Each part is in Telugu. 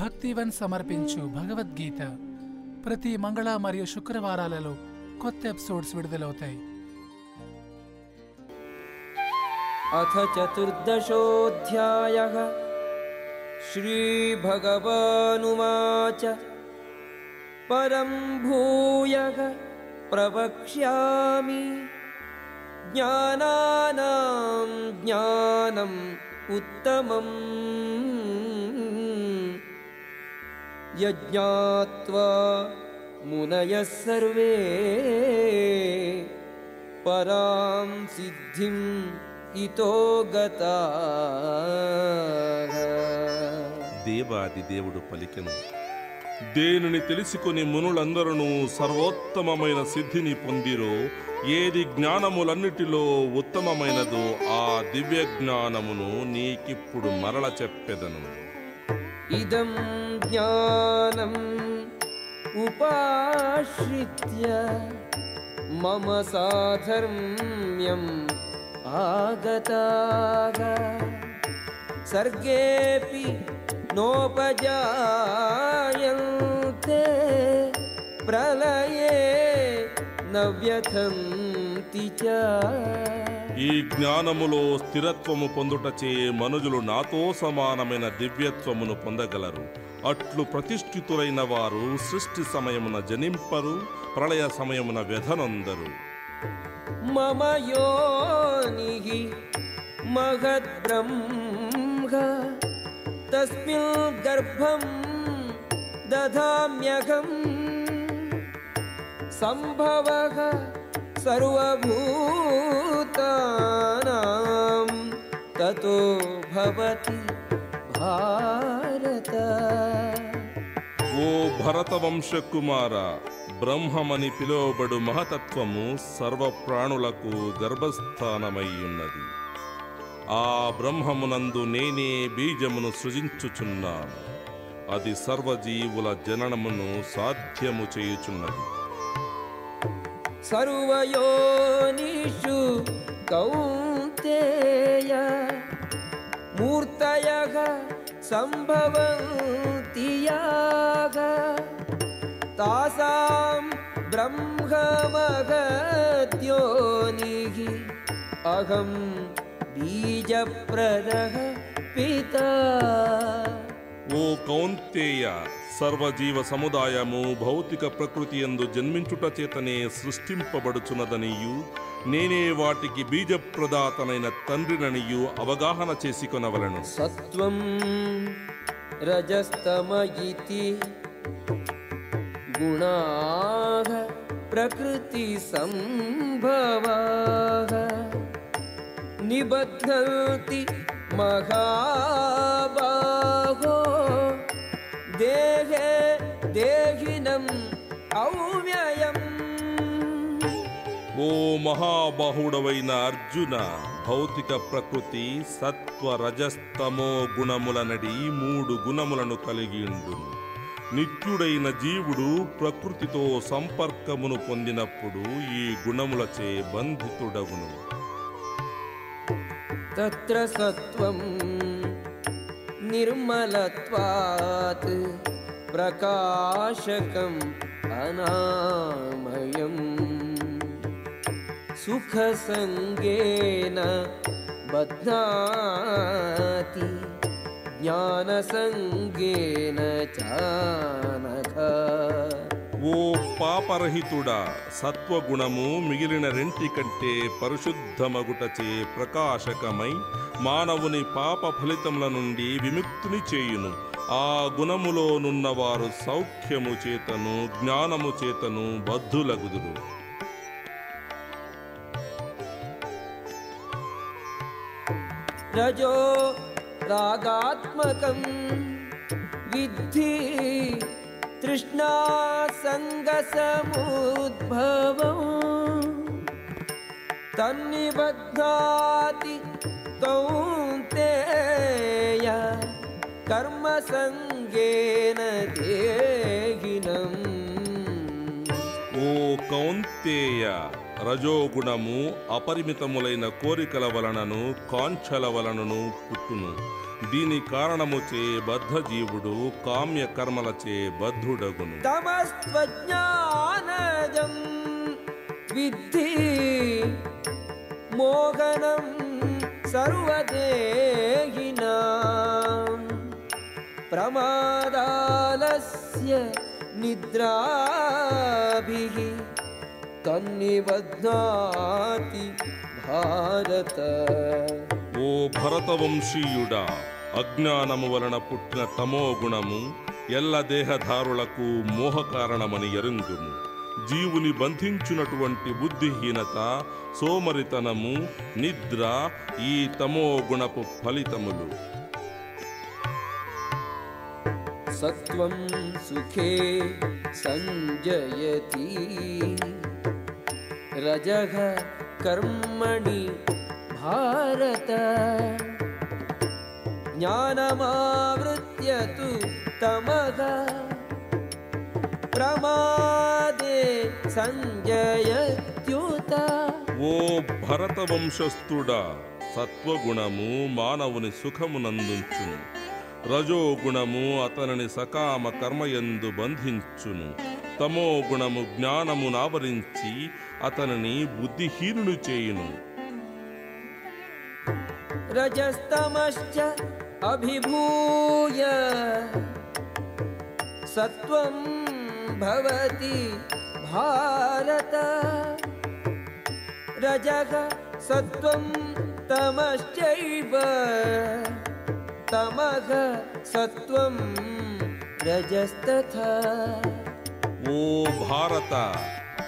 భక్తివన్ సమర్పించు భగవద్గీత ప్రతి మంగళ మరియు శుక్రవారాలలో కొత్త ఎపిసోడ్స్ విడుదలవుతాయి अथ चतुर्दशोऽध्यायः श्रीभगवानुवाच परं भूयः प्रवक्ष्यामि ज्ञानानां ज्ञानम् उत्तमम् यज्ञात्वा मुनयः सर्वे परां सिद्धिम् इतो गताः దేవాది దేవుడు పలికెను దేనిని తెలుసుకుని మునులందరూ సర్వోత్తమమైన సిద్ధిని పొందిరో ఏది జ్ఞానములన్నిటిలో ఉత్తమమైనదో ఆ దివ్య జ్ఞానమును నీకిప్పుడు మరల చెప్పెదను इदं ज्ञानम् उपाश्रित्य मम साधर्म्यम् आगताः। सर्गेऽपि नोपजायन्ते प्रलये न व्यथन्ति च ఈ జ్ఞానములో స్థిరత్వము పొందుటచే మనుజులు నాతో సమానమైన దివ్యత్వమును పొందగలరు. అట్లు ప్రతిష్ఠితులైన వారు సృష్టి సమయమున జనింపరు ప్రళయ సమయమున వ్యధనందరు. మమ గర్భం దధామ్యహం సంభవ सर्वभूतानां ततो भवति भारत ఓ భరతవంశ కుమార బ్రహ్మమని పిలువబడు మహతత్వము సర్వ ప్రాణులకు గర్భస్థానమయ్యున్నది ఆ బ్రహ్మమునందు నేనే బీజమును సృజించుచున్నాను అది సర్వజీవుల జననమును సాధ్యము చేయుచున్నది सर्वयोनिषु कौन्तेय मूर्तयः सम्भवन्ति याः तासां ब्रह्ममहद्योनिः अहं बीजप्रदः पिता ఓ కౌంతేయ సర్వజీవ సముదాయము భౌతిక ప్రకృతి ఎందు జన్మించుట చేతనే సృష్టింపబడుచున్నదనియు నేనే వాటికి బీజప్రదాతనైన తండ్రిననియు అవగాహన చేసుకొనవలను. సత్వం రజస్తమయితి గుణాః ప్రకృతి సంభవాః నిబద్ధతి మహా దేహే దేహినం ఓ మహాబాహుడవైన అర్జున భౌతిక ప్రకృతి సత్వ రజస్తమో గుణముల నడి మూడు గుణములను కలిగి ఉండును. నిత్యుడైన జీవుడు ప్రకృతితో సంపర్కమును పొందినప్పుడు ఈ గుణములచే బంధితుడవును తత్ర సత్వం निर्मलत्वात् प्रकाशकम् अनामयम्। सुखसङ्गेन बध्नाति ज्ञानसङ्गेन ఓ పాపరహితుడా సత్వగుణము మిగిలిన రెంటి కంటే పరిశుద్ధమగుటచే ప్రకాశకమై మానవుని పాప ఫలితముల నుండి విముక్తిని చేయును. ఆ గుణములో నున్నవారు సౌఖ్యము చేతను జ్ఞానము చేతను బద్ధులగుదురు. రజో రాగాత్మకం విద్ధి తృష్ణా तृष्णासङ्गसमुद्भवम् तन्निबध्नाति कौन्तेय कर्मसङ्गेन देहिनम् ఓ కౌంతేయ రజోగుణము అపరిమితములైన కోరికల వలనను కాంక్షల వలనను పుట్టును దీని కారణము చే బద్ధ జీవుడు కామ్య కర్మల చే బద్ధుడగును తమస్వజ్ఞానజం విద్ధి మోగనం సర్వదేహినా ప్రమాదాలస్య నిద్రాభి తన్నిబధ్నాతి భారత. ఓ భరతవంశీయుడా అజ్ఞానము వలన పుట్టిన తమో గుణము ఎల్ల దేహధారులకు మోహకారణమని ఎరుందుము జీవుని బంధించినటువంటి బుద్ధిహీనత సోమరితనము నిద్ర ఈ తమో గుణపు ఫలితములు. సత్వం సుఖే సంజయతి రజ కర్మణి भारत ज्ञानमावृत्य तु तमः प्रमादे सञ्जयत्युत ఓ భరత వంశస్థుడా సత్వగుణము మానవుని సుఖమునందుంచును రజోగుణము అతనిని సకామ కర్మయందు బంధించును తమో గుణము జ్ఞానమునావరించి అతనిని బుద్ధిహీనుడు చేయును रजस्तमश्च अभिभूय। सत्त्वं भवति भारत। रजः सत्त्वं तमश्चैव। तमः सत्त्वं रजस्तथा। ओ भारत।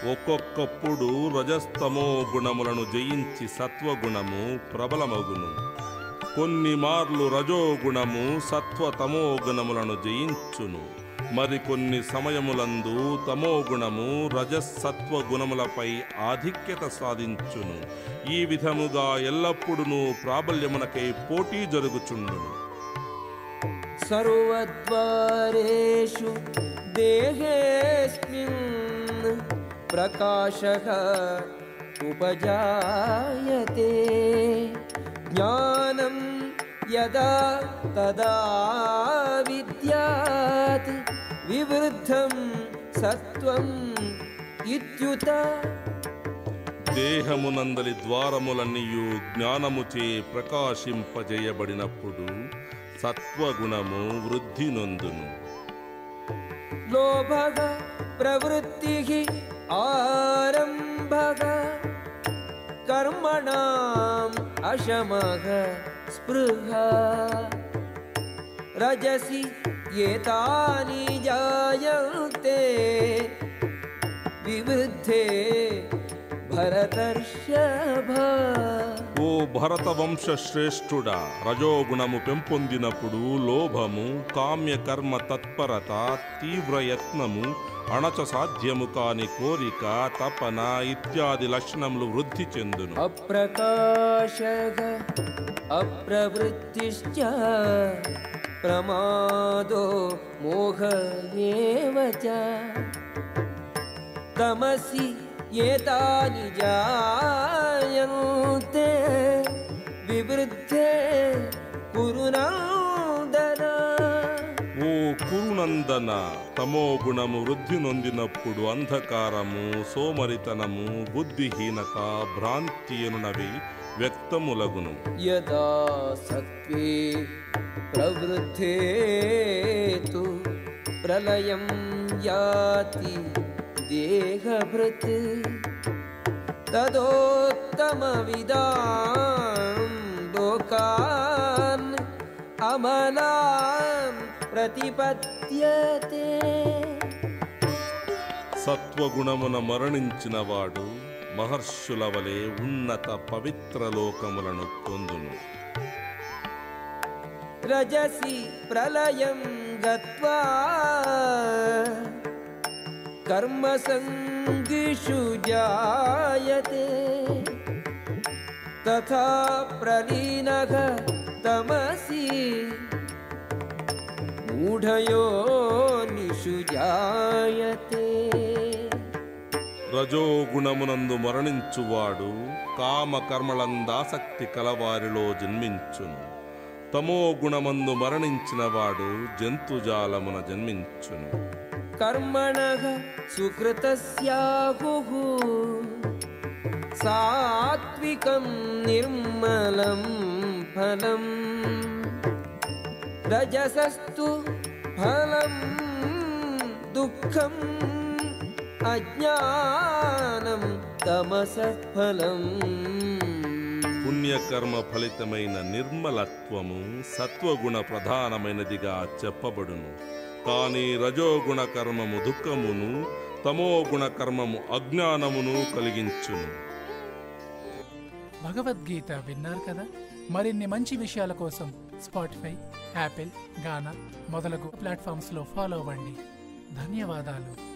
ఒక్కొక్కప్పుడు రజస్తమో గుణములను జయించి సత్వగుణము ప్రబలమగును. కొన్ని మార్లు రజోగుణము సత్వతమో గుణములను జయించును. మరికొన్ని సమయములందు తమోగుణము రజసత్వగుణములపై ఆధిక్యత సాధించును. ఈ విధముగా ఎల్లప్పుడూ ప్రాబల్యమునకై పోటీ జరుగుచుండు సర్వద్వారేషు దేహేస్మిన్ प्रकाशः उपजायते ज्ञानं यदा तदा विद्यात् विवृद्धं सत्त्वम् इत्युत దేహమునందలి ద్వారములన్నీయు జ్ఞానముచే ప్రకాశింపజేయబడినప్పుడు సత్వగుణము వృద్ధి నొందును लोभः प्रवृत्तिः आरम्भः कर्मणाम् अशमः स्पृहा। रजसि एतानि जायन्ते विवृद्धे ఓ భరత వంశ శ్రేష్ఠుడా రజోగుణము పెంపొందినప్పుడు లోభము కామ్యకర్మ తత్పరత తీవ్రయత్నము అణచ సాధ్యము కాని కోరిక తపన ఇత్యాది లక్షణములు వృద్ధి చెందును. అప్రకాశ అప్రవృత్తిశ్చ ప్రమాదో మోహ తమసి ఏతాని జాయంతే వివృద్ధే కురునందన ఓ కురునందన తమోగుణము వృద్ధి నొందినప్పుడు అంధకారము సోమరితనము బుద్ధిహీనత భ్రాంతి అనునవి వ్యక్తములగును యదా సత్వే ప్రవృద్ధే ప్రళయం యాతి देहभृत् तदोत्तमविदां लोकान् अमलां प्रतिपद्यते సత్వగుణమున మరణించిన వాడు మహర్షుల వలె ఉన్నత పవిత్ర లోకములను పొందును रजसि प्रलयं गत्वा कर्मसङ्गिषु जायते तथा प्रलीनः तमसि मूढयो निषु जायते రజోగుణమునందు మరణించువాడు కామ కర్మలందాసక్తి కలవారిలో జన్మించును తమో గుణమందు మరణించిన వాడు జంతుజాలమున జన్మించును कर्मणः सुकृतस्याहुः सात्विकं निर्मलं फलम् रजसस्तु फलं दुःखम् अज्ञानं तमसः फलम् పుణ్యకర్మ ఫలితమైన నిర్మలత్వము సత్వగుణ ప్రధానమైనదిగా చెప్పబడును కానీ రజోగుణ కర్మము దుఃఖమును తమోగుణ కర్మము అజ్ఞానమును కలిగించును. భగవద్గీత విన్నారు కదా? మరిన్ని మంచి విషయాల కోసం స్పాటిఫై యాపిల్ గానా మొదలగు ప్లాట్ఫామ్స్లో ఫాలో అవ్వండి. ధన్యవాదాలు.